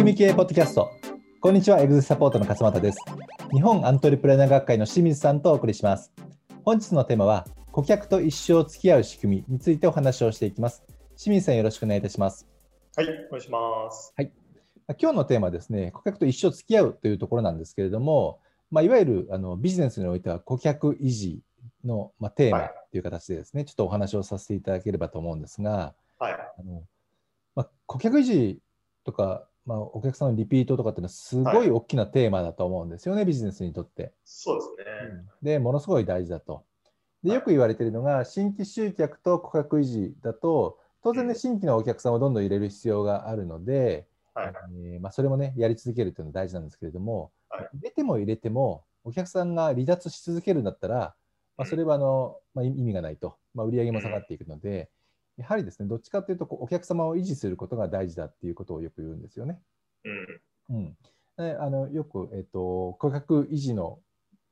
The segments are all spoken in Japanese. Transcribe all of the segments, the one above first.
組み系ポッドキャスト。こんにちはエグゼサポートの勝又です。日本アントレプレナー学会の清水さんとお送りします。本日のテーマは顧客と一生付き合う仕組みについてお話をしていきます。清水さんよろしくお願いいたします。はいお願いします。はい。今日のテーマはですね顧客と一生付き合うというところなんですけれどもまあ、いわゆるあのビジネスにおいては顧客維持の、まあ、テーマとい。う形でですね、はい、ちょっとお話をさせていただければと思うんですが、はい。あのまあ、顧客維持とか、まあ、お客さんのリピートとかっていうのはすごい。大きなテーマだと思うんですよね、はい、ビジネスにとって。そうですね、うん、でものすごい大事だと。でよく言われているのが、新規集客と顧客維持だと当然ね、新規のお客さんをどんどん入れる必要があるので、はい。えー、まあ、それもねやり続けるというのは大事なんですけれども、はい、入れても入れてもお客さんが離脱し続けるんだったら、まあ、それはあの、まあ、意味がないと、まあ、売上も下がっていくので、やはりですね、どっちかというと、お客様を維持することが大事だっていうことをよく言うんですよね。うん。うん、であのよく、えーと、顧客維持の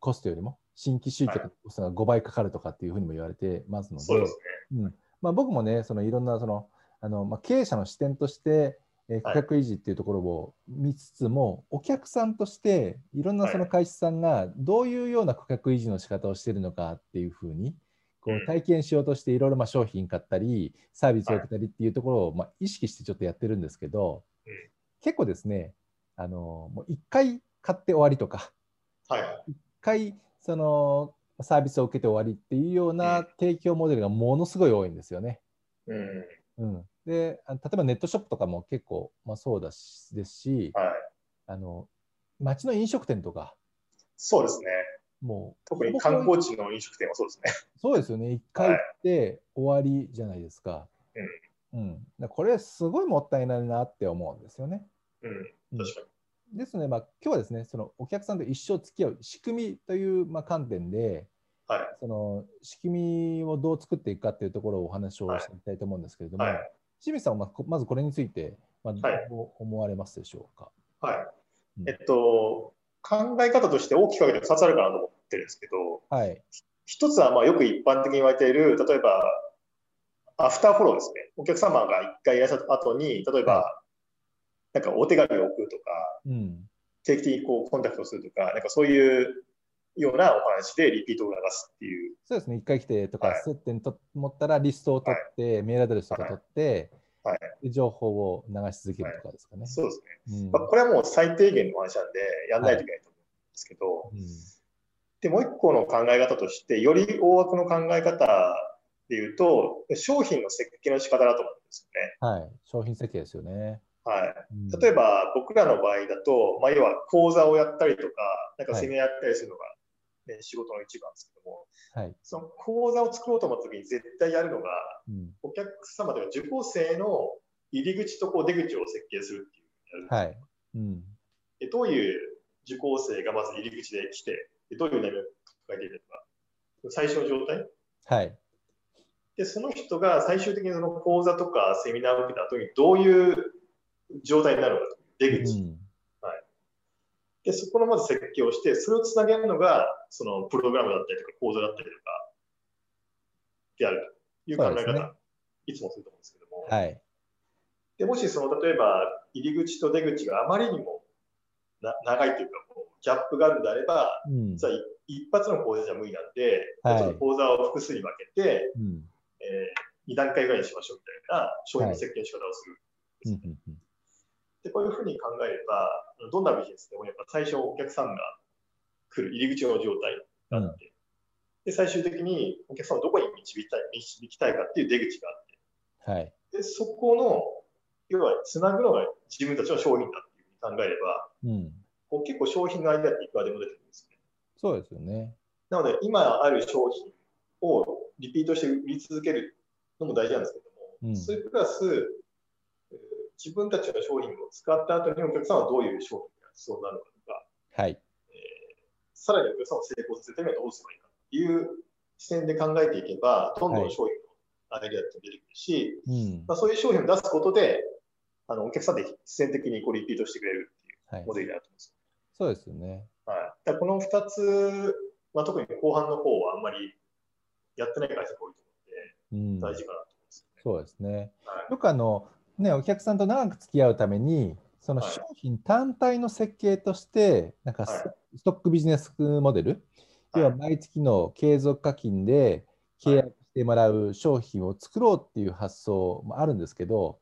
コストよりも新規集客のコストが5倍かかるとかっていうふうにも言われてますので、でね、うん。まあ、僕もね、そのいろんなそのあの、まあ、経営者の視点として、え顧客維持っていうところを見つつも、はい、お客さんとしていろんなその会社さんがどういうような顧客維持の仕方をしているのかっていうふうにこう体験しようとしていろいろま商品買ったりサービスを受けたりっていうところをま意識してちょっとやってるんですけど、うん、結構ですねあのもう1回買って終わりとか、はい、1回そのサービスを受けて終わりっていうような提供モデルがものすごい多いんですよね。うん、うん。で例えばネットショップとかも結構、まあ、そうだしですし、はい、あの街の飲食店とかそうですねもう。特に観光地の飲食店はそうですね。そうですよね。一回行って終わりじゃないですか、はい、うん。うん、これすごいもったいないなって思うんですよね、うん、確かに、うん、ですので、まあ、今日はですねそのお客さんと一生付き合う仕組みという、まあ、観点ではい、その仕組みをどう作っていくかというところをお話をしていきたいと思うんですけれども、はい。はい清水さんはまずこれについて、まあ、どう思われますでしょうか？はい。えっと、考え方として大きく分けて2つあるかなと思ってるんですけど、はい、1つはまあよく一般的に言われている、例えば、アフターフォローですね。お客様が1回いらっしゃった後に、例えば、はい、なんかお手紙を送るとか、うん、定期的にこうコンタクトするとか、なんかそういうようなお話でリピートを促すっていう。そうですね、1回来てとか、接点と思ったらリストを取って、はい、メールアドレスとか取って、はい、情報を流し続けるとかですかね。そうですね、うん、まあ、これはもう最低限の話なんで、やんないといけないと思うんですけど、うん、でもう一個の考え方として、より大枠の考え方でいうと、商品の設計の仕方だと思うんですよね。はい、商品設計ですよね。はい、例えば僕らの場合だと、まあ、要は講座をやったりとか、なんかセミナーやったりするのがね、仕事の一番ですけども、はい、その講座を作ろうと思った時に絶対やるのが、うん、お客様というか受講生の入り口とこう出口を設計するっていうはい。うん、でどういう受講生がまず入り口で来てでどういう悩みを抱えているのか。最初の状態、はい、でその人が最終的にその講座とかセミナーを受けた後にどういう状態になるのか出口、うんで、そこのまず設計をして、それをつなげるのが、そのプログラムだったりとか、講座だったりとか、であると。いう考え方、ね、いつもすると思うんですけども、はい、でもしその例えば入り口と出口があまりにもな長いというかこう、ギャップがあるのであれば、うん、実は一発の講座じゃ無理なんで、はい、ちょっと講座を複数に分けて、うん。えー、2段階ぐらいにしましょうみたいな商品の設計の仕方をするね。はいでこういうふうに考えれば、どんなビジネスでもやっぱ最初お客さんが来る入り口の状態があって、うん、で最終的にお客さんをどこに導きたい導きたいかっていう出口があって、はい、でそこの要はつなぐのが自分たちの商品だっていうふうに考えれば、うん、こう結構商品の間っていくらでも出てくるんですね。そうですよね。なので今ある商品をリピートして売り続けるのも大事なんですけども、うん、それプラス自分たちの商品を使った後にお客さんはどういう商品が必要になるのか。とか、はい。えー、さらにお客さんを成功させるためにはどうすればいいかっていう視点で考えていけば、どんどん商品のアイデアって出てくるし、はいうん、まあ、そういう商品を出すことで、あのお客さんで必然的にこうリピートしてくれるっていうモデルになると思うんです、はい、そうですよね。はい、だこの2つ、まあ、特に後半の方はあんまりやってない会社が多いと思うので、大事かなと思います、ね、そうですね。はい、よくあのね、お客さんと長く付き合うために、その商品単体の設計として、なんかストックビジネスモデル、要は毎月の継続課金で契約してもらう商品を作ろうっていう発想もあるんですけど、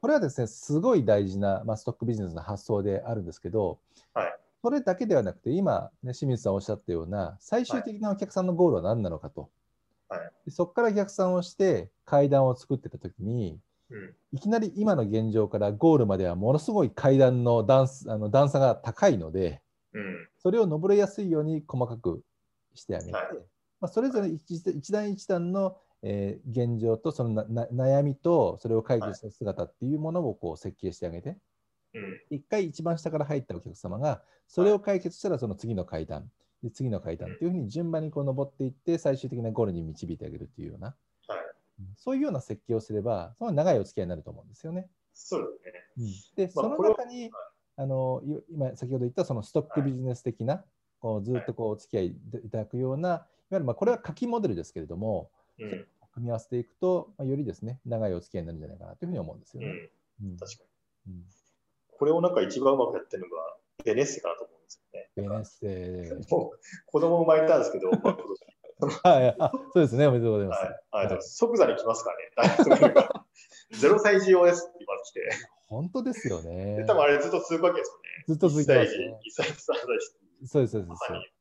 これはですね、すごい大事な、まあ、ストックビジネスの発想であるんですけど、それだけではなくて、今、ね、清水さんおっしゃったような、最終的なお客さんのゴールは何なのかと。そこから逆算をして階段を作ってたときに、うん、いきなり今の現状からゴールまではものすごい階段の段あの段差が高いので、うん、それを登りやすいように細かくしてあげて、はい、まあ、それぞれ一段一段の、えー、現状とその悩みとそれを解決した姿っていうものをこう設計してあげて、うん、一回一番下から入ったお客様がそれを解決したらその次の階段、で次の階段というふうに順番にこう登っていって最終的なゴールに導いてあげるというような、はい、そういうような設計をすればその長いお付き合いになると思うんですよね。そうですね、うん、で、その中に、あの今先ほど言ったそのストックビジネス的な、はい、こうずっとこうお付き合いいただくような、いわゆるまあこれは書きモデルですけれども、うん、組み合わせていくと、まあ、よりですね長いお付き合いになるんじゃないかなというふうに思うんですよね。うん、確かに、うん。これをなんか一番うまくやってるのがベネッセかなと思うんですよね。ベネッセ。子供生まれたんですけど、まあ、はい、あそうですね、おめでとうございます。はい、はい、即座に来ますからね、ゼロ歳児用ですって今来て。本当ですよね。多分あれずっと続くわけですよね。ずっと続いてます、ね。1歳児、2歳児、そうです、そうで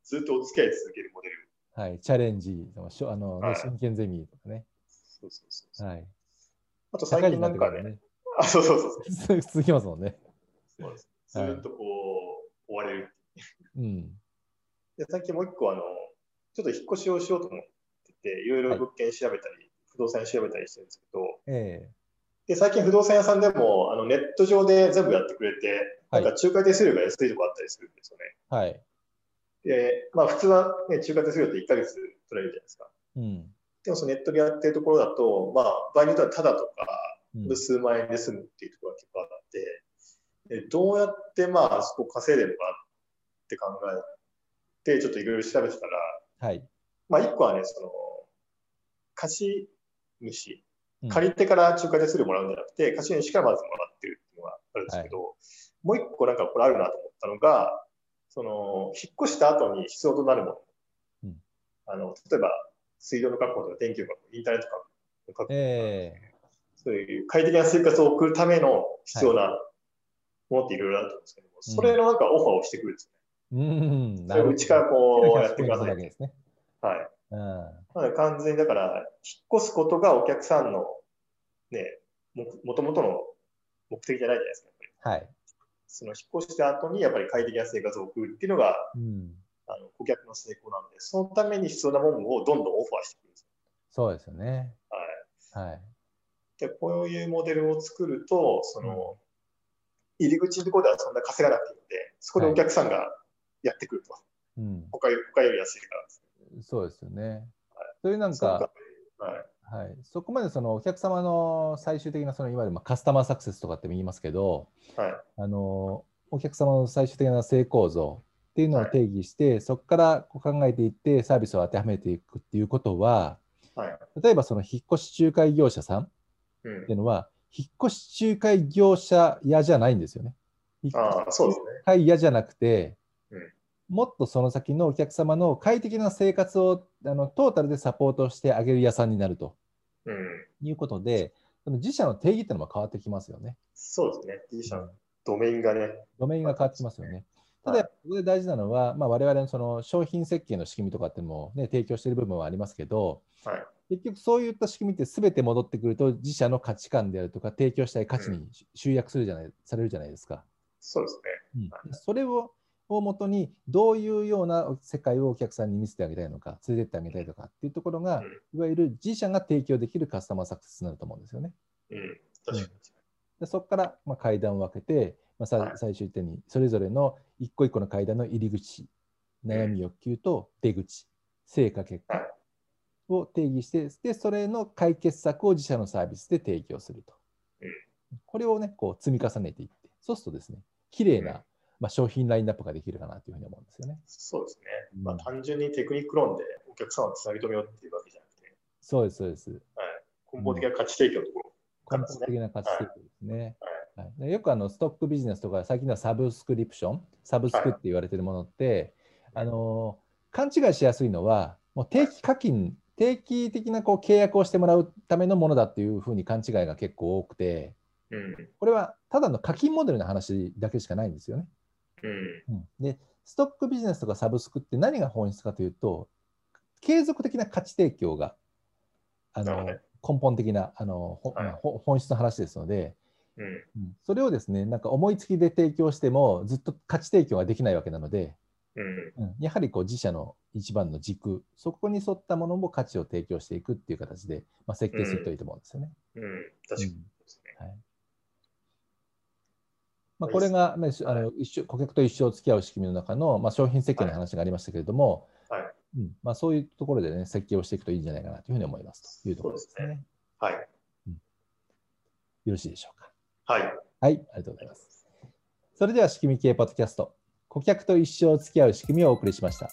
す。ずっとお付き合い続けるモデル。はい、チャレンジ、あの、ね、真剣ゼミとかね。そうそうそう。はい。あと最近なんかね、あ、そうそうそう。続きますもんね。そうです。ずっとこう、追われる。うん。で、最近もう一個、あの、ちょっと引っ越しをしようと思ってて、いろいろ物件調べたり、はい、不動産調べたりしてるんですけど、えー、で最近不動産屋さんでもあのネット上で全部やってくれて、なんか仲介手数料が安いとこあったりするんですよね。はい。で、まあ普通は、ね、仲介手数料って1ヶ月取れるじゃないですか。うん。でもそのネットでやってるところだと、まあ場合によってはただとか、数万円で済むっていうところが結構あって、でどうやってまあそこ稼いでるのかって考えて、ちょっといろいろ調べてたら、はい。まあ、一個はね、その、貸主、借り手から仲介手数料もらうんじゃなくて、貸主からまずもらってるっていうのがあるんですけど、はい、もう一個なんかこれあるなと思ったのが、その、引っ越した後に必要となるもの。うん、あの、例えば、水道の確保とか電気の確保、インターネット確保、確保えー、そういう快適な生活を送るための必要なものっていろいろあると思うんですけども、はい、それのなんかオファーをしてくるんですよね。うん、なるほど。うちからこうやってください。ですね。はい。うん、完全にだから、引っ越すことがお客さんの、ね、もともとの目的じゃないじゃないですか、はい。その引っ越した後にやっぱり快適な生活を送るっていうのが、うん、あの顧客の成功なので、そのために必要なものをどんどんオファーしてくるんですそうですよね。はい。はい。で、こういうモデルを作ると、その、入り口のところではそんな稼がなくていいので、そこでお客さんがやってくると。はい、うん、他他より安いからですね。そうですよね。はい、そういうなんか、はいはい、そこまでそのお客様の最終的なそのいわゆるカスタマーサクセスとかって言いますけど、はい、あのお客様の最終的な成功像っていうのを定義して、はい、そこからこう考えていってサービスを当てはめていくっていうことは、はい、例えばその引っ越し仲介業者さんっていうのは、引っ越し仲介業者屋じゃないんですよね。あそうですね。はい嫌じゃなくて、うん、もっとその先のお客様の快適な生活をあのトータルでサポートしてあげる屋さんになると、うん、いうことで、その自社の定義っていうのも変わってきますよね。そうですね。自社のドメインがね。ドメインが変わってきますよね。ただ、ここで大事なのは、まあ、我々のその商品設計の仕組みとかっていうのも、ね、提供している部分はありますけど、はい、結局そういった仕組みってすべて戻ってくると自社の価値観であるとか提供したい価値に集約するじゃない、うん、されるじゃないですか。そうですね。うん、それををもとにどういうような世界をお客さんに見せてあげたいのか連れてってあげたいとかっていうところが、うん、いわゆる自社が提供できるカスタマーサクセスになると思うんですよね。うん、確かに。でそこから、まあ、階段を分けて、まあ、さ、はい、最終的にそれぞれの一個一個の階段の入り口悩み欲求と出口成果結果を定義して、でそれの解決策を自社のサービスで提供すると。これをね、こう積み重ねていって、そうするとですね、綺麗な、まあ、商品ラインナップができるかなというふうに思うんですよね。そうですね。まあ、単純にテクニック論でお客様をつなぎ止めようっていうわけじゃなくて、そうです、そうです。はい、根本的な価値提供のところ、ね、根本的な価値提供ですね。はいはい、よくあのストックビジネスとか、最近のはサブスクリプション、サブスクって言われてるものって、はい、あの勘違いしやすいのは、もう定期課金、定期的なこう契約をしてもらうためのものだっていうふうに勘違いが結構多くて、うん、これはただの課金モデルの話だけしかないんですよね。で、ストックビジネスとかサブスクって何が本質かというと、継続的な価値提供があの、根本的なあの、はい、本質の話ですので、うん、それをですねなんか思いつきで提供してもずっと価値提供ができないわけなので、うん、やはりこう自社の一番の軸そこに沿ったものも価値を提供していくっていう形で、まあ、設計するといいと思うんですよね。うん、うん、確かにね、はいまあ、これが、ね、あの一顧客と一生付き合う仕組みの中の、まあ、商品設計の話がありましたけれども、はいうんまあ、そういうところで、ね、設計をしていくといいんじゃないかなというふうに思いますというところですね。はい、うん、よろしいでしょうか。はい。はい、ありがとうございます。それでは仕組み系ポッドキャスト、顧客と一生付き合う仕組みをお送りしました。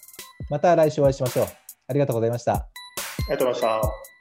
また来週お会いしましょう。ありがとうございました。ありがとうございました。